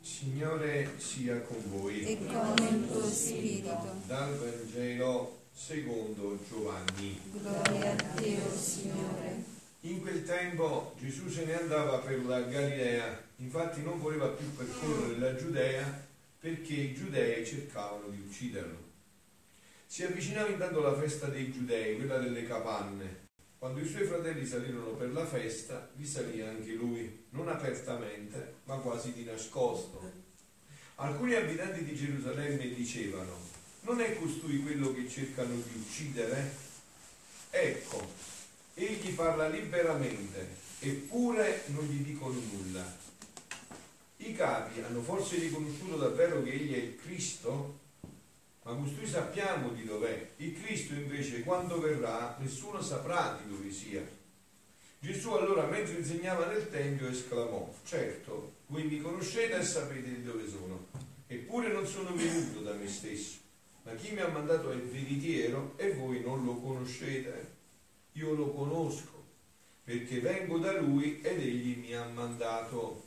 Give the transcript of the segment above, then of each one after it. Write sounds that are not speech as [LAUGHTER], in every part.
Signore sia con voi e con. Dal Vangelo secondo Giovanni. Si avvicinava intanto la festa dei giudei, quella delle capanne. Quando i suoi fratelli salirono per la festa, vi salì anche lui, non apertamente, ma quasi di nascosto. Alcuni abitanti di Gerusalemme dicevano, non è costui quello che cercano di uccidere? Ecco, egli parla liberamente, eppure non gli dicono nulla. I capi hanno forse riconosciuto davvero che egli è il Cristo? ma costui sappiamo di dov'è. Il Cristo invece quando verrà nessuno saprà di dove sia. Gesù allora mentre insegnava nel Tempio esclamò, certo, voi mi conoscete e sapete di dove sono, eppure non sono venuto da me stesso, ma chi mi ha mandato è veritiero e voi non lo conoscete. Io lo conosco, perché vengo da lui ed egli mi ha mandato.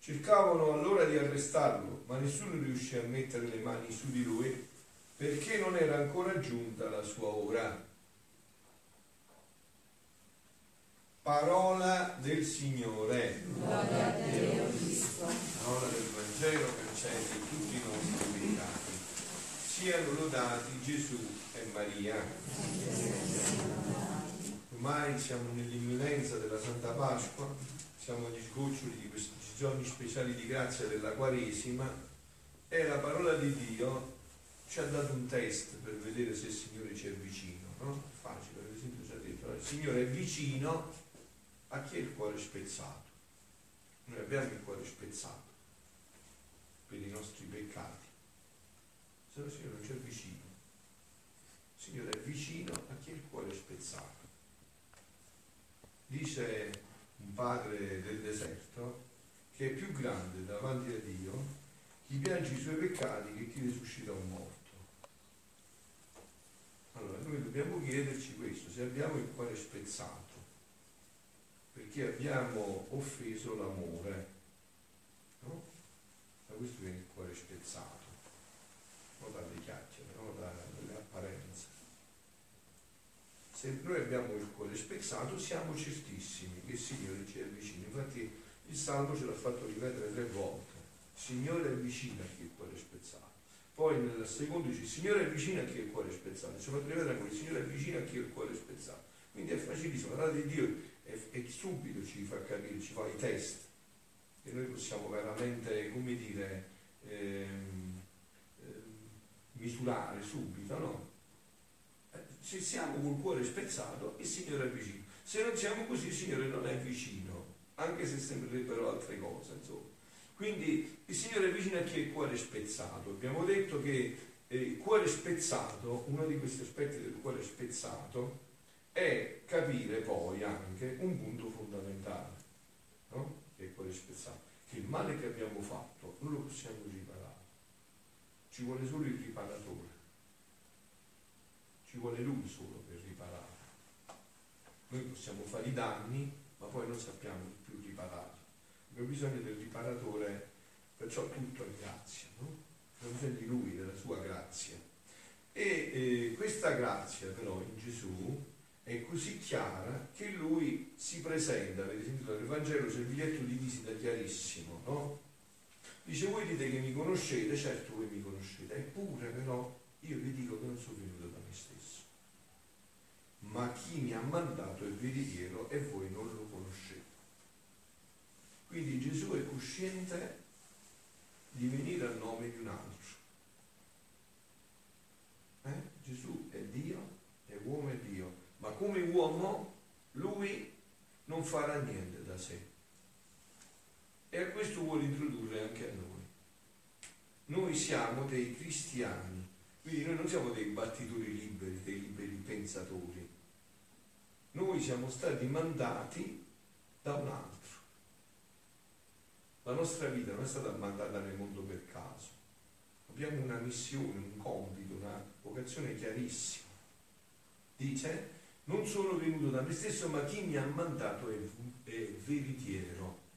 Cercavano allora di arrestarlo, ma nessuno riuscì a mettere le mani su di lui perché non era ancora giunta la sua ora. Parola del Signore. Gloria a Dio Cristo. Parola del Vangelo cancelli tutti i nostri. Siano lodati Gesù e Maria. Ormai siamo nell'imminenza della Santa Pasqua, siamo agli sgoccioli di questi giorni speciali di grazia della Quaresima e la parola di Dio ci ha dato un test per vedere se il Signore ci è vicino, no? È facile, per esempio ci ha detto, il Signore è vicino a chi ha il cuore spezzato. Noi abbiamo il cuore spezzato per i nostri peccati, se il Signore non ci è vicino. Il Signore è vicino a chi ha il cuore spezzato. Dice un padre del deserto, che è più grande davanti a Dio chi piange i suoi peccati che chi risuscita un morto. Allora noi dobbiamo chiederci questo, se abbiamo il cuore spezzato, perché abbiamo offeso l'amore, no? Da questo viene il cuore spezzato, non dalle chiacchiere, non dalle apparenze. Se noi abbiamo il cuore spezzato siamo certissimi che il Signore ci è vicino. Infatti il Salmo ce l'ha fatto ripetere tre volte. Signore è vicino a chi il cuore spezzato. Poi nel secondo dice, Signore è vicino a chi il cuore spezzato. Ci fa ripetere ancora, il Signore è vicino a chi il cuore spezzato. Quindi è facilissimo, la di Dio è, è subito ci fa capire, ci fa i test. E noi possiamo veramente, come dire, ehm, misurare subito, no? Eh, se siamo col cuore spezzato, il Signore è vicino. Se non siamo così, il Signore non è vicino anche se sembrerebbero altre cose, insomma. Quindi il Signore è vicino a chi ha il cuore spezzato. Abbiamo detto che eh, il cuore spezzato, uno di questi aspetti del cuore spezzato, è capire poi anche un punto fondamentale, no? che è il cuore spezzato, che il male che abbiamo fatto non lo possiamo riparare. Ci vuole solo il riparatore. Ci vuole lui solo per riparare. Noi possiamo fare i danni, ma poi non sappiamo riparato. Abbiamo bisogno del riparatore, perciò tutto è grazia, no? Abbiamo bisogno di lui, della sua grazia. E eh, questa grazia però in Gesù è così chiara che lui si presenta, avete sentito nel Vangelo c'è il biglietto di visita chiarissimo, no? Dice voi dite che mi conoscete, certo voi mi conoscete, eppure però io vi dico che non sono venuto da me stesso. Ma chi mi ha mandato è veritiero e voi non lo conoscete. Quindi Gesù è cosciente di venire a nome di un altro. Eh? Gesù è Dio, è uomo e Dio, ma come uomo lui non farà niente da sé. E a questo vuole introdurre anche a noi. Noi siamo dei cristiani, quindi noi non siamo dei battitori liberi, dei liberi pensatori. Noi siamo stati mandati da un altro La nostra vita non è stata mandata nel mondo per caso. Abbiamo una missione, un compito, una vocazione chiarissima. Dice, non sono venuto da me stesso, ma chi mi ha mandato è, è veritiero.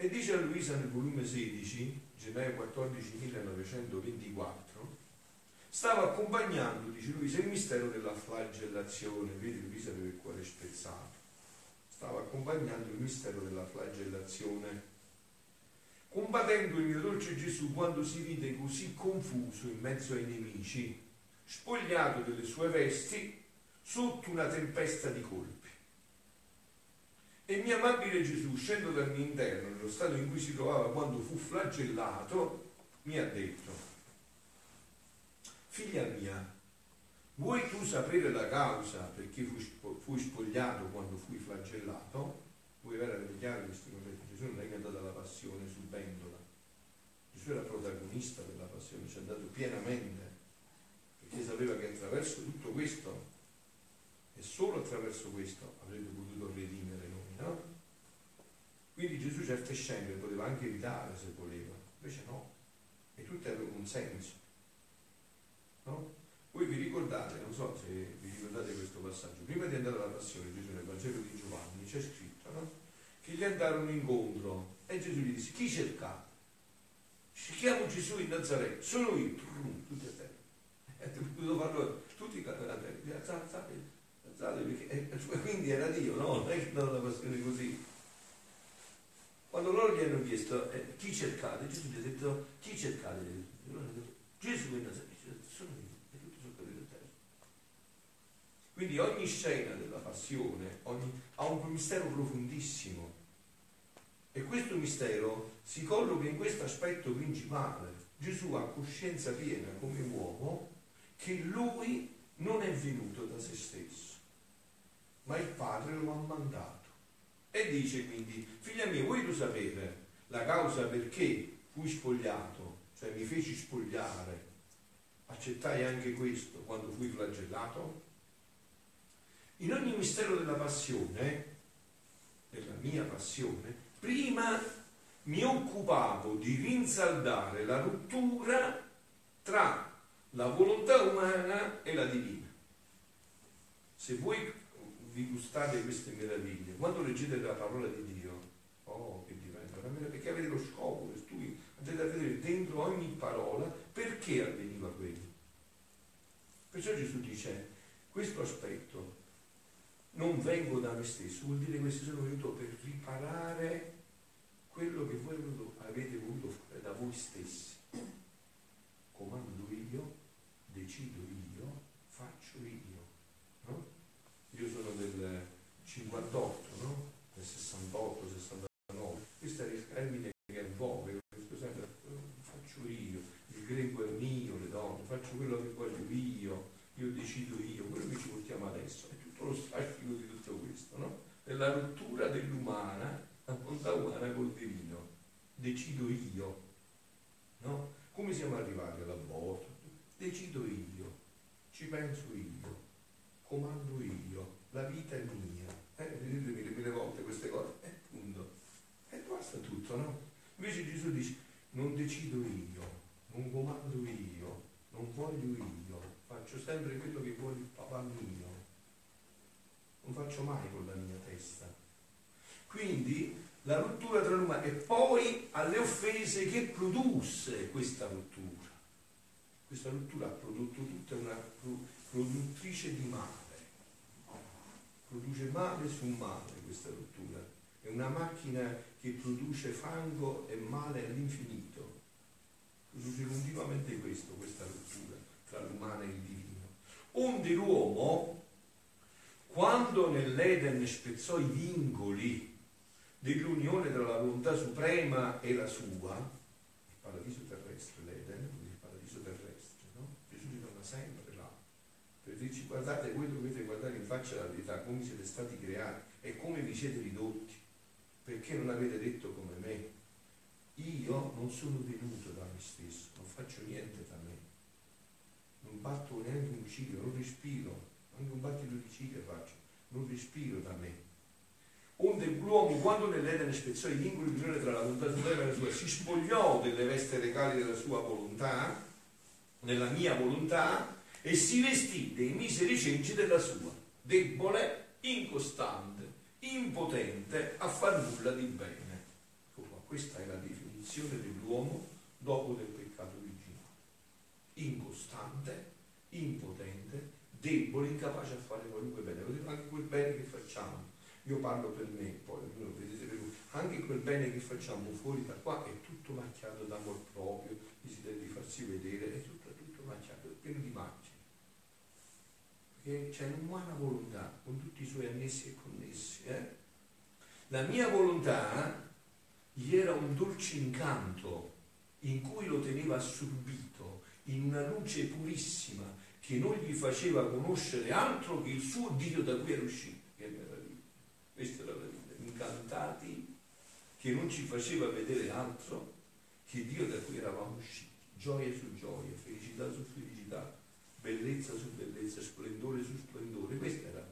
E dice a Luisa nel volume 16, gennaio 14 1924, stava accompagnando, dice Luisa, il mistero della flagellazione. Vedi, Luisa aveva il cuore spezzato. Stava accompagnando il mistero della flagellazione combattendo il mio dolce Gesù quando si vide così confuso in mezzo ai nemici, spogliato delle sue vesti sotto una tempesta di colpi. E mio amabile Gesù, mio interno, nello stato in cui si trovava quando fu flagellato, mi ha detto, figlia mia, vuoi tu sapere la causa perché fui spogliato quando fui flagellato? Vuoi avere chiaro concetti? Gesù non è che è andato alla passione subendola. Gesù era protagonista della passione, ci è andato pienamente, perché sapeva che attraverso tutto questo, e solo attraverso questo, avrebbe potuto redimere noi, no? Quindi Gesù certe scene poteva anche evitare se voleva, invece no, e tutte avevano un senso. No? Voi vi ricordate, non so se vi ricordate questo passaggio, prima di andare alla passione Gesù nel Vangelo di Giovanni c'è scritto, no? Che gli andarono incontro e Gesù gli disse, chi cercate? Si chiama Gesù in Nazareth, sono io, tutti a terra. [LAUGHS] E farlo tutti a terra, perché, quindi era Dio, no? Non è che dava la passione così. Quando loro gli hanno chiesto eh, chi cercate, Gesù gli ha detto chi cercate? Gesù in Nazareth, sono io, e tutti sono caduti terra. Quindi ogni scena della passione ogni, ha un mistero profondissimo e questo mistero si colloca in questo aspetto principale. Gesù ha coscienza piena come uomo che lui non è venuto da se stesso, ma il Padre lo ha mandato. E dice quindi, figlia mia, vuoi tu sapere la causa perché fui spogliato, cioè mi feci spogliare, accettai anche questo quando fui flagellato? In ogni mistero della passione, della mia passione, prima mi occupavo di rinsaldare la rottura tra la volontà umana e la divina. Se voi vi gustate queste meraviglie, quando leggete la parola di Dio, oh che diventa una meraviglia, perché avete lo scopo, tu andate a vedere dentro ogni parola perché avveniva quello. Perciò Gesù dice, questo aspetto non vengo da me stesso, vuol dire che sono venuto per riparare quello che voi avete voluto fare da voi stessi. Comando io, decido io, faccio io. No? Io sono del 58, no? del 68, 69. Questo è il termine che è un po', faccio io, il greco è mio, le donne, faccio quello che voglio io, io decido io, quello che ci portiamo adesso lo strascico di tutto questo, no? Nella rottura dell'umana, la bontà umana col divino. Decido io, no? Come siamo arrivati all'aborto? Decido io, ci penso io, comando io, la vita è mia. Eh, vedete mille, mille volte queste cose, e eh, punto. E basta tutto, no? Invece Gesù dice, non decido io, non comando io, non voglio io, faccio sempre quello che vuole il papà mio non faccio mai con la mia testa. Quindi la rottura tra l'umano e poi alle offese che produsse questa rottura. Questa rottura ha prodotto tutta una produttrice di male. Produce male su male questa rottura. È una macchina che produce fango e male all'infinito. Produce continuamente questo, questa rottura tra l'umano e il divino. Onde l'uomo quando nell'Eden spezzò i vincoli dell'unione tra la volontà suprema e la sua, il paradiso terrestre, l'Eden, il paradiso terrestre, no? Gesù ritorna sempre là, per dirci guardate, voi dovete guardare in faccia la verità, come siete stati creati e come vi siete ridotti, perché non avete detto come me. Io non sono venuto da me stesso, non faccio niente da me, non batto neanche un ciglio, non respiro, anche un battito di ciglia faccio, non respiro da me. onde l'uomo quando nell'Eden spezzò i vincoli d'unione tra la volontà suprema e la sua, si spogliò delle veste regali della sua volontà, nella mia volontà, e si vestì dei miseri cenci della sua, debole, incostante, impotente a far nulla di bene. Questa è la definizione dell'uomo dopo del peccato originale. Incostante, impotente, debole, incapace a fare qualunque bene, anche quel bene che facciamo. Io parlo per me, poi vedete anche quel bene che facciamo fuori da qua è tutto macchiato d'amor proprio, desiderio di farsi vedere, è tutto, tutto macchiato, pieno di macchie. Perché c'è un'umana volontà con tutti i suoi annessi e connessi. Eh? La mia volontà gli era un dolce incanto in cui lo teneva assorbito in una luce purissima che non gli faceva conoscere altro che il suo Dio da cui era uscito. Che meraviglia! Questa era la vita, incantati, che non ci faceva vedere altro che Dio da cui eravamo usciti. Gioia su gioia, felicità su felicità, bellezza su bellezza, splendore su splendore. Questo era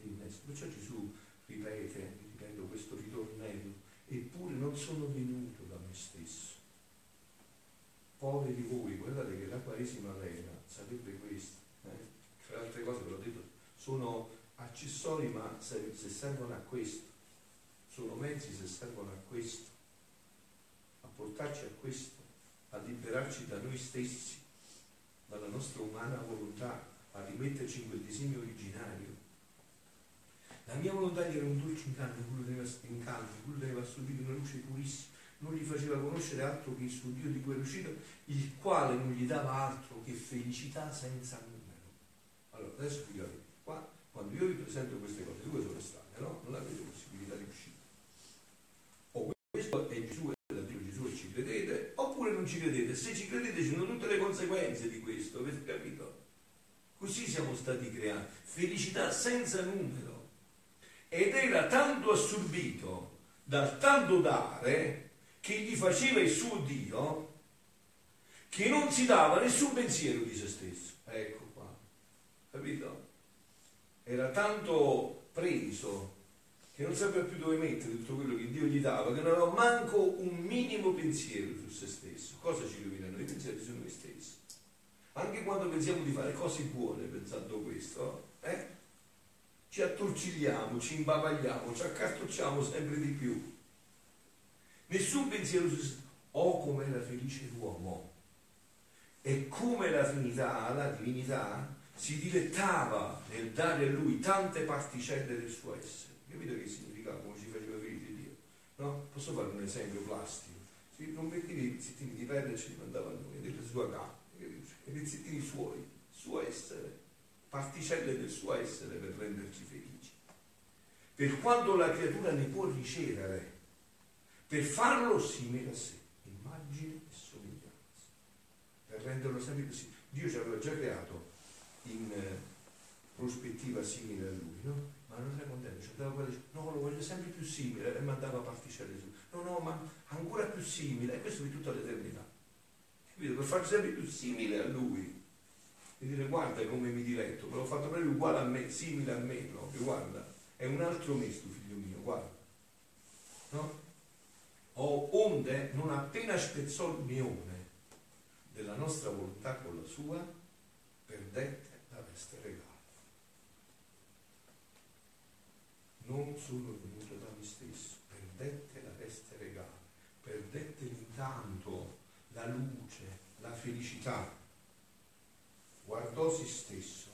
l'immenso. Perciò Gesù ripete, ripeto questo ritornello, eppure non sono venuto da me stesso. Poveri voi, guardate che la Quaresima vera sarebbe questa. Eh? Tra altre cose, ve l'ho detto, sono accessori, ma se, se servono a questo, sono mezzi se servono a questo, a portarci a questo, a liberarci da noi stessi, dalla nostra umana volontà, a rimetterci in quel disegno originario. La mia volontà gli era un dolce incanto, quello quello doveva subire una luce purissima, non gli faceva conoscere altro che il suo Dio di cui era uscito, il quale non gli dava altro che felicità senza numero. Allora, adesso figlioli, qua, quando io vi presento queste cose, due sono strane, no? Non avete possibilità di uscire. O questo è Gesù, è da Dio Gesù e ci credete, oppure non credete. Se ci credete ci sono tutte le conseguenze di questo, capito? Così siamo stati creati. Felicità senza numero. Ed era tanto assorbito dal tanto dare che gli faceva il suo Dio che non si dava nessun pensiero di se stesso. Ecco qua, capito? Era tanto preso che non sapeva più dove mettere tutto quello che Dio gli dava, che non aveva manco un minimo pensiero su se stesso. Cosa ci rovinano? I pensieri su noi stessi. Anche quando pensiamo di fare cose buone pensando questo, eh? ci attorcigliamo, ci imbavagliamo, ci accartocciamo sempre di più. Nessun pensiero su Oh, come era felice l'uomo! E come la Trinità, la divinità, si dilettava nel dare a lui tante particelle del suo essere. Capito che significava, come ci faceva felice Dio? No? Posso fare un esempio plastico? Si non metteva i pezzettini di pelle ci mandava noi, della sua carne, i pezzettini suoi, suo essere, particelle del suo essere per renderci felici. Per quanto la creatura ne può ricevere, per farlo simile a sé, immagine e somiglianza, per renderlo sempre simile. Dio ci aveva già creato in eh, prospettiva simile a lui, no? Ma non era contento, ci andava quella, no, lo voglio sempre più simile e mandava particelle su. No, no, ma ancora più simile, e questo per tutta l'eternità. Capito? Per farci sempre più simile a lui. E dire guarda come mi diletto, me l'ho fatto proprio uguale a me, simile a me proprio, guarda, è un altro me sto figlio mio, guarda. No? o onde non appena spezzò il mione della nostra volontà con la sua, perdette la veste regale. Non sono venuto da me stesso, perdette la veste regale, perdette l'intanto, la luce, la felicità. Guardò se stesso,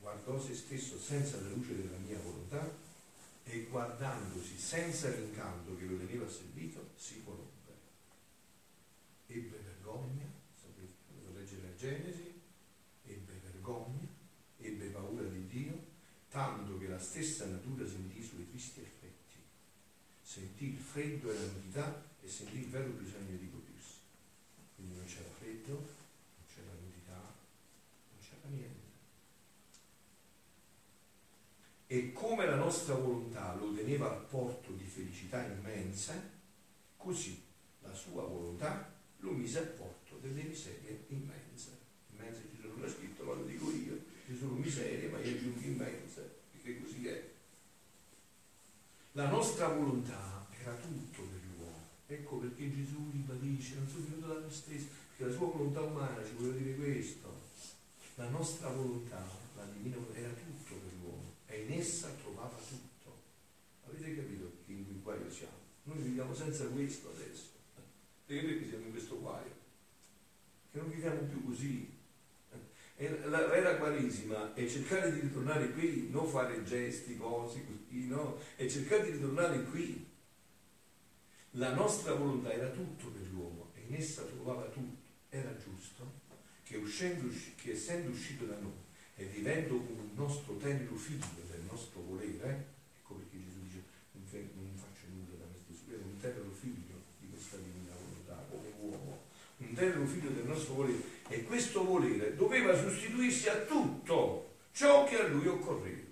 guardò se stesso senza la luce della mia volontà e guardandosi senza l'incanto che lo veniva servito, si corrompe. Ebbe vergogna, sapete, leggere la Genesi, ebbe vergogna, ebbe paura di Dio, tanto stessa natura sentì i suoi tristi effetti. Sentì il freddo e la nudità e sentì il vero bisogno di coprirsi. Quindi non c'era freddo, non c'era nudità, non c'era niente. E come la nostra volontà lo teneva al porto di felicità immense, così la sua volontà lo mise al porto delle miserie immense. Immense ci sono scritto, ma lo dico io, ci sono miserie, ma io aggiungo immense. La nostra volontà era tutto per l'uomo. Ecco perché Gesù ribadisce, non sono venuto da me stesso, perché la sua volontà umana ci voleva dire questo. La nostra volontà, la divina volontà, era tutto per l'uomo e in essa trovava tutto. Avete capito in che guaio siamo? Noi viviamo senza questo adesso. Perché perché siamo in questo guaio? Che non viviamo più così. E vera quaresima è cercare di ritornare qui, non fare gesti, cose così, no? È cercare di ritornare qui. La nostra volontà era tutto per l'uomo e in essa trovava tutto. Era giusto che, uscendo, che essendo uscito da noi e vivendo un nostro tenero figlio del nostro volere, ecco perché Gesù dice non faccio nulla da me stesso, era un tenero figlio di questa divina volontà, come uomo, un tenero figlio del nostro volere, e questo volere doveva sostituirsi a tutto ciò che a lui occorreva.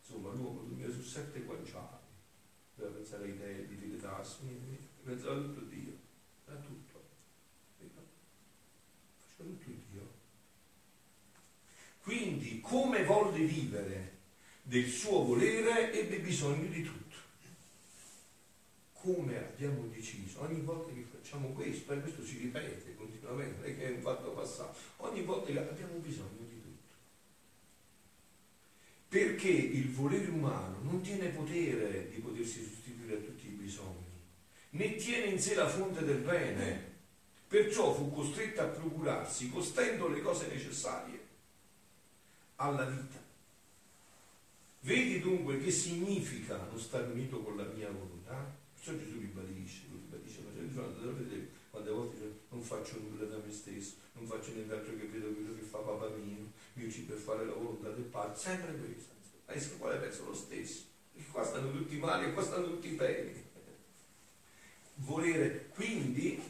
Insomma, l'uomo dormiva su sette guanciali, doveva pensare ai debiti, le tasse, pensava tutto Dio, a tutto. Faceva tutto Dio. Quindi, come volle vivere del suo volere, ebbe bisogno di tutto come abbiamo deciso, ogni volta che facciamo questo, e questo si ripete continuamente, è che è un fatto passato, ogni volta che abbiamo bisogno di tutto. Perché il volere umano non tiene potere di potersi sostituire a tutti i bisogni, né tiene in sé la fonte del bene, perciò fu costretto a procurarsi, costendo le cose necessarie alla vita. Vedi dunque che significa non stare unito con la mia volontà? Perciò Gesù ribadisce, lo ribadisce, ma Gesù andate a vedere quante volte dice, non faccio nulla da me stesso, non faccio nient'altro che vedo quello che fa papà mio, io ci per fare la volontà del padre, sempre questo. Adesso quale penso lo stesso? Perché qua stanno tutti mali e qua stanno tutti bene. Volere, quindi,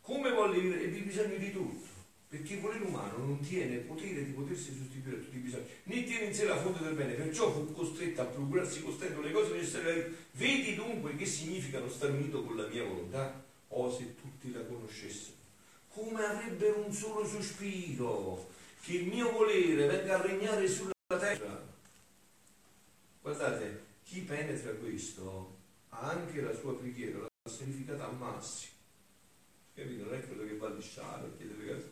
come vuole vivere? Ebbe bisogno di tutto perché il volere umano non tiene potere di potersi sostituire a tutti i bisogni, né tiene in sé la fonte del bene, perciò fu costretto a procurarsi costendo le cose necessarie. Vedi dunque che significa non stare unito con la mia volontà? Oh, se tutti la conoscessero, come avrebbero un solo sospiro che il mio volere venga a regnare sulla terra. Guardate, chi penetra questo ha anche la sua preghiera, l'ha significata al massimo. Capito? Non è quello che va a lisciare, chiedere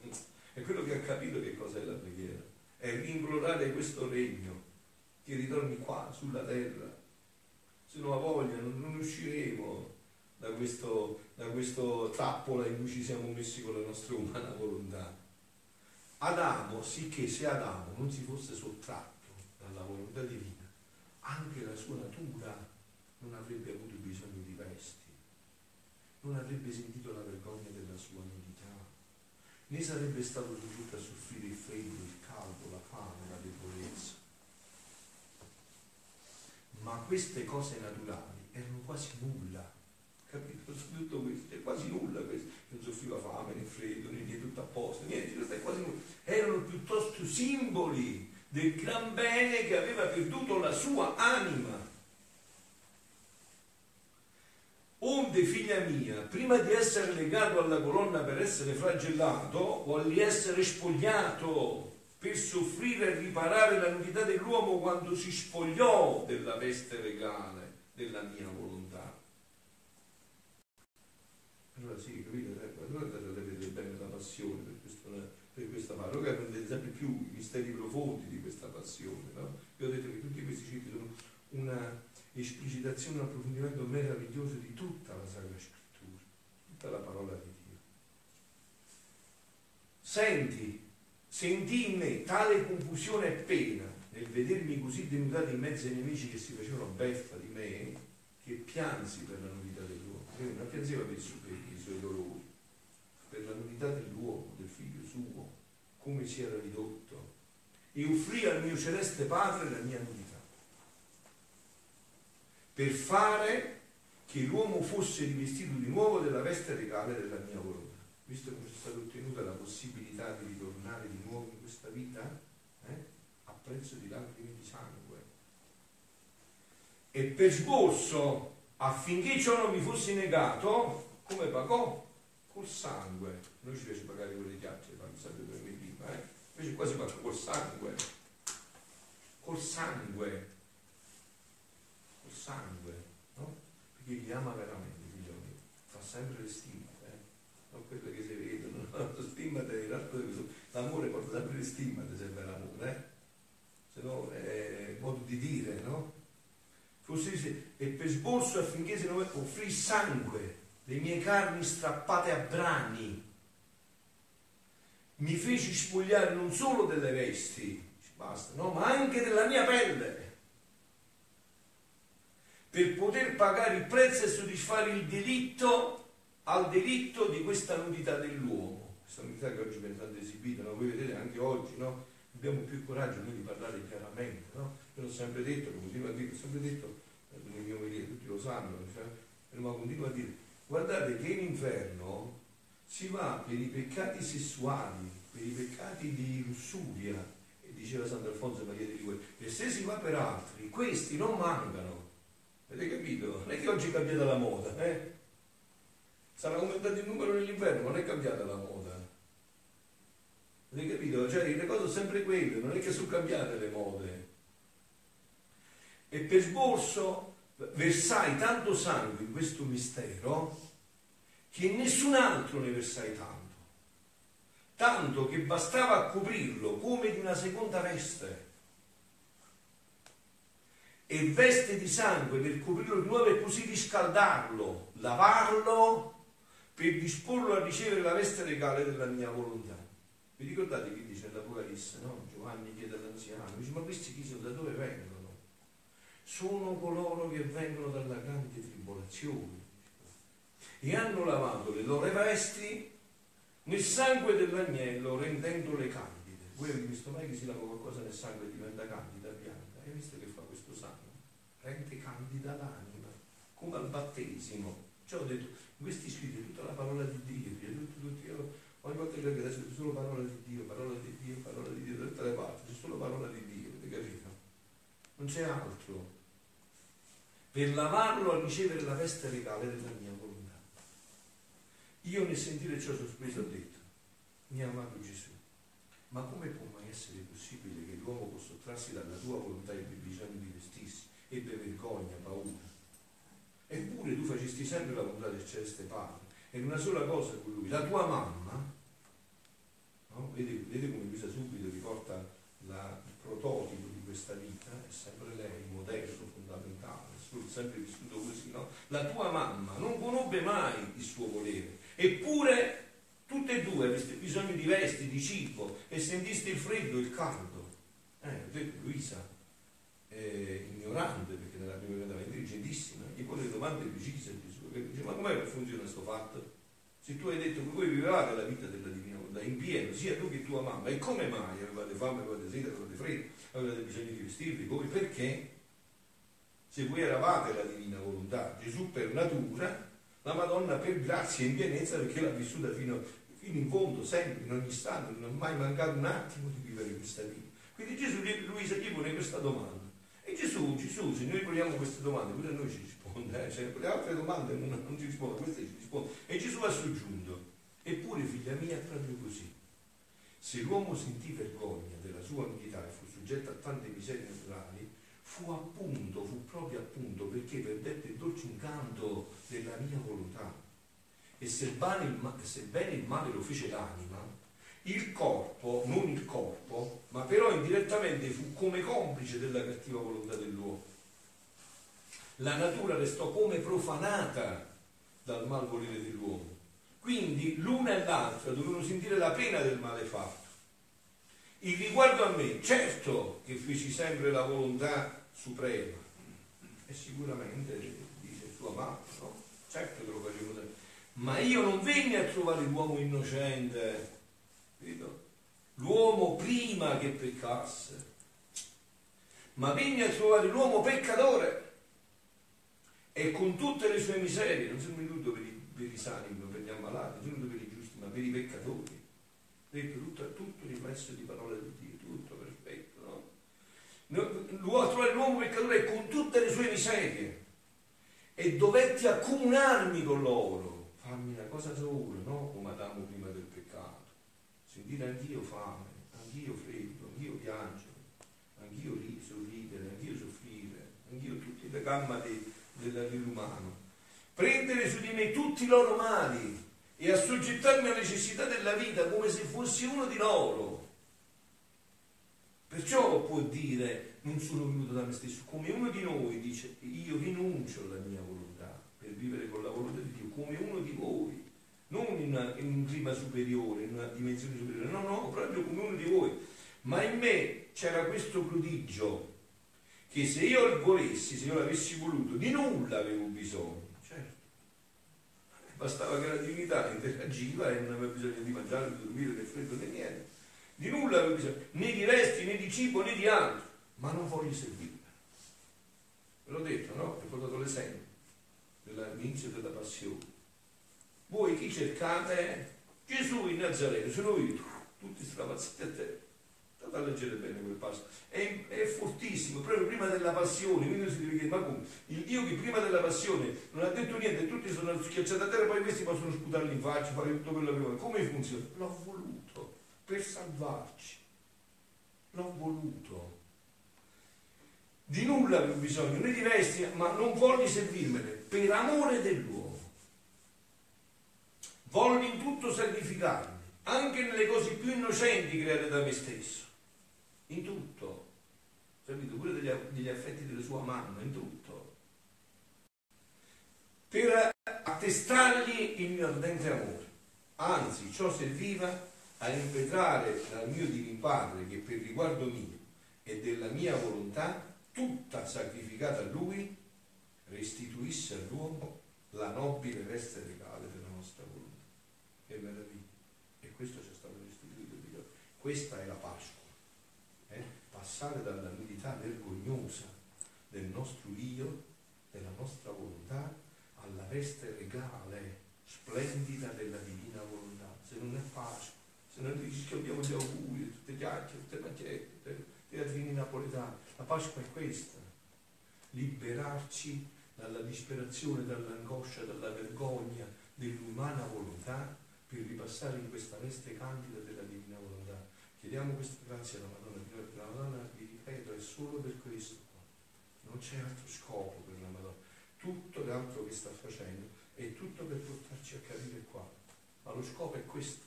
è quello che ha capito che cos'è la preghiera. È rimplorare questo regno che ritorni qua sulla terra. Se non ha voglia non, non usciremo da questo, da questo trappola in cui ci siamo messi con la nostra umana volontà. Adamo, sicché se Adamo non si fosse sottratto dalla volontà divina, anche la sua natura non avrebbe avuto bisogno non avrebbe sentito la vergogna della sua nudità né sarebbe stato soggetto a soffrire il freddo, il caldo, la fame, la debolezza. Ma queste cose naturali erano quasi nulla, capito? Tutto questo, è quasi nulla questo, non soffriva fame, né freddo, né niente, tutto a posto, niente, questo è quasi nulla. Erano piuttosto simboli del gran bene che aveva perduto la sua anima Onde, figlia mia, prima di essere legato alla colonna per essere flagellato, volli essere spogliato per soffrire e riparare la nudità dell'uomo quando si spogliò della veste regale della mia volontà. Allora sì, capite, allora andate a vedere bene la passione per, questo, per questa parola, voi apprendete sempre più i misteri profondi di questa passione. No? Vi ho detto che tutti questi citi sono una esplicitazione e approfondimento meraviglioso di tutta la Sacra Scrittura, tutta la parola di Dio. Senti, sentì in me tale confusione e pena nel vedermi così denudato in mezzo ai nemici che si facevano beffa di me, che piansi per la nudità dell'uomo. Quindi non piangeva per i, suoi, per i suoi dolori, per la nudità dell'uomo, del figlio suo, come si era ridotto, e offrì al mio celeste Padre la mia nudità per fare che l'uomo fosse rivestito di nuovo della veste regale della mia volontà. Visto come è stata ottenuta la possibilità di ritornare di nuovo in questa vita, eh? a prezzo di lacrime di sangue. E per sborso, affinché ciò non mi fosse negato, come pagò? Col sangue. Noi ci piace pagare con le chiacchiere, fanno sempre per me prima, eh? invece qua si paga col sangue. Col sangue sangue, no? Perché li ama veramente, figlio mio, fa sempre le stime, eh? non quelle che si vedono, [LAUGHS] no? stimate, l'amore porta sempre le stimate se è vero amore, eh? se no è modo di dire, no? Così, e per sborso affinché se non offrì sangue, le mie carni strappate a brani, mi feci spogliare non solo delle vesti, basta, no? ma anche della mia pelle, per poter pagare il prezzo e soddisfare il delitto al delitto di questa nudità dell'uomo, questa nudità che oggi viene tanto esibita, no? voi vedete anche oggi, no? abbiamo più coraggio noi di parlare chiaramente, no? io l'ho sempre detto, lo continuo a dire, ho sempre detto, nel mio vedere, tutti lo sanno, cioè, ma continuo a dire, guardate che in inferno si va per i peccati sessuali, per i peccati di lussuria, diceva Sant'Alfonso Maria di Ligure, e se si va per altri, questi non mancano. Avete capito? Non è che oggi è cambiata la moda, eh? Sarà aumentato il numero nell'inverno, non è cambiata la moda. Avete capito? Cioè le cose sono sempre quelle, non è che sono cambiate le mode. E per sborso versai tanto sangue in questo mistero che nessun altro ne versai tanto. Tanto che bastava a coprirlo come di una seconda veste e veste di sangue per coprirlo di nuovo e così riscaldarlo, lavarlo per disporlo a ricevere la veste regale della mia volontà. Vi ricordate che dice nell'Apocalisse, no? Giovanni chiede all'anziano, dice ma questi chi sono, da dove vengono? Sono coloro che vengono dalla grande tribolazione e hanno lavato le loro vesti nel sangue dell'agnello rendendole candide. Voi avete visto mai che si lava qualcosa nel sangue e diventa candida? Hai visto che fa questo sangue? Rende candida l'anima, come al battesimo. Cioè ho detto, in questi scritti è tutta la parola di Dio, tutto, tutto, io, ogni volta che adesso c'è solo parola di Dio, parola di Dio, parola di Dio, da tutte le parti, c'è solo parola di Dio, avete capito? Non c'è altro. Per lavarlo a ricevere la veste regale della mia volontà. Io nel sentire ciò sospeso ho detto, mio amato Gesù, ma come può essere possibile che l'uomo può sottrarsi dalla tua volontà e abbia bisogno di vestirsi? Ebbe vergogna, paura. Eppure tu facesti sempre la volontà del celeste Padre. E una sola cosa con lui, la tua mamma, no? vedi, vedi come Luisa subito riporta la, il prototipo di questa vita, è sempre lei, il modello fondamentale, sempre vissuto così, no? La tua mamma non conobbe mai il suo volere, eppure tutte e due aveste bisogno di vesti, di cibo e sentiste il freddo il caldo. Eh, ho Luisa, è ignorante perché nella prima vita era intelligentissima, gli pone domande precise a Gesù. Dice, ma com'è che funziona questo fatto? Se tu hai detto che voi vivevate la vita della divina volontà in pieno, sia tu che tua mamma, e come mai avevate fame, avevate sete, avevate freddo, avevate bisogno di vestirvi voi? Perché? Se voi eravate la divina volontà, Gesù per natura, la Madonna per grazia e in pienezza perché l'ha vissuta fino in fondo, sempre, in ogni istante, non è mai mancato un attimo di vivere questa vita. Quindi Gesù, Luisa gli pone questa domanda. E Gesù, Gesù, se noi poniamo queste domande, pure noi ci risponde, eh? cioè, le altre domande non, non ci risponde, queste ci risponde. E Gesù ha soggiunto, eppure figlia mia proprio così. Se l'uomo sentì vergogna della sua nudità e fu soggetto a tante miserie naturali, fu appunto, fu proprio appunto perché perdette il dolce incanto della mia volontà. E sebbene il, sebbene il male lo fece l'anima, il corpo, non il corpo, ma però indirettamente fu come complice della cattiva volontà dell'uomo. La natura restò come profanata dal malvolere dell'uomo. Quindi l'una e l'altra dovevano sentire la pena del male fatto. Il riguardo a me, certo che feci sempre la volontà suprema, e sicuramente dice sua mamma, no? Certo che lo facevo. Ma io non venni a trovare l'uomo innocente, capito? l'uomo prima che peccasse, ma venne a trovare l'uomo peccatore e con tutte le sue miserie, non sono venuto per i, per i sani, per gli ammalati, non sono venuto per i giusti, ma per i peccatori. Detto tutto, tutto riflesso di parola di Dio, tutto perfetto, no? L'uomo, trovare l'uomo peccatore con tutte le sue miserie e dovetti accomunarmi con loro, cosa sola, no? Come Adamo prima del peccato sentire anch'io fame, anch'io freddo, anch'io piangere, anch'io sorridere, anch'io soffrire, anch'io tutte la gamma di, dell'umano. Prendere su di me tutti i loro mali e assoggettarmi alle necessità della vita come se fossi uno di loro. Perciò può dire non sono venuto da me stesso, come uno di noi dice io rinuncio alla mia volontà per vivere con la volontà di Dio, come uno di voi, non in, in un clima superiore, in una dimensione superiore, no, no, proprio come uno di voi. Ma in me c'era questo prodigio che se io volessi, se io l'avessi voluto, di nulla avevo bisogno. Certo. Bastava che la divinità [LAUGHS] interagiva e non aveva bisogno di mangiare, di dormire, né freddo né niente. Di nulla avevo bisogno, né di resti, né di cibo, né di altro. Ma non voglio servirla. Ve l'ho detto, no? Vi ho portato l'esempio dell'inizio della passione. Voi chi cercate? Gesù in Nazareno, sono io, tutti stravazzati a te. State a leggere bene quel passo. È, è, fortissimo, proprio prima della passione, quindi si deve chiedere, ma come? Il Dio che prima della passione non ha detto niente, tutti sono schiacciati a terra, poi questi possono sputarli in faccia, fare tutto quello che vogliono. Come funziona? L'ho voluto per salvarci. L'ho voluto. Di nulla avevo bisogno, né di vesti, ma non voglio servirmene, per amore dell'uomo. Voglio in tutto sacrificarmi, anche nelle cose più innocenti create da me stesso. In tutto. Capito? Pure degli, degli affetti della sua mamma, in tutto. Per attestargli il mio ardente amore. Anzi, ciò serviva a impetrare dal mio divin Padre che per riguardo mio e della mia volontà tutta sacrificata a Lui, restituisse all'uomo la nobile veste volontà. Che meraviglia! E questo ci è stato restituito Dio. Questa è la Pasqua. Eh? Passare dalla nudità vergognosa del nostro io, della nostra volontà, alla veste regale, splendida della divina volontà. Se non è Pasqua, se non dici che abbiamo gli auguri, tutte chiacchiere, tutte macchiette, teatrini napoletani. La Pasqua è questa, liberarci dalla disperazione, dall'angoscia, dalla vergogna dell'umana volontà per ripassare in questa veste candida della divina volontà. Chiediamo questa grazia alla Madonna. La Madonna, vi ripeto, è solo per questo Non c'è altro scopo per la Madonna. Tutto l'altro che sta facendo è tutto per portarci a capire qua. Ma lo scopo è questo,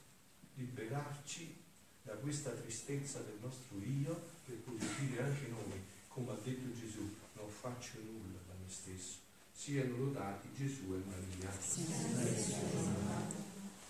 liberarci da questa tristezza del nostro io per poter dire anche noi, come ha detto Gesù, non faccio nulla da me stesso. Siano lodati Gesù e Maria.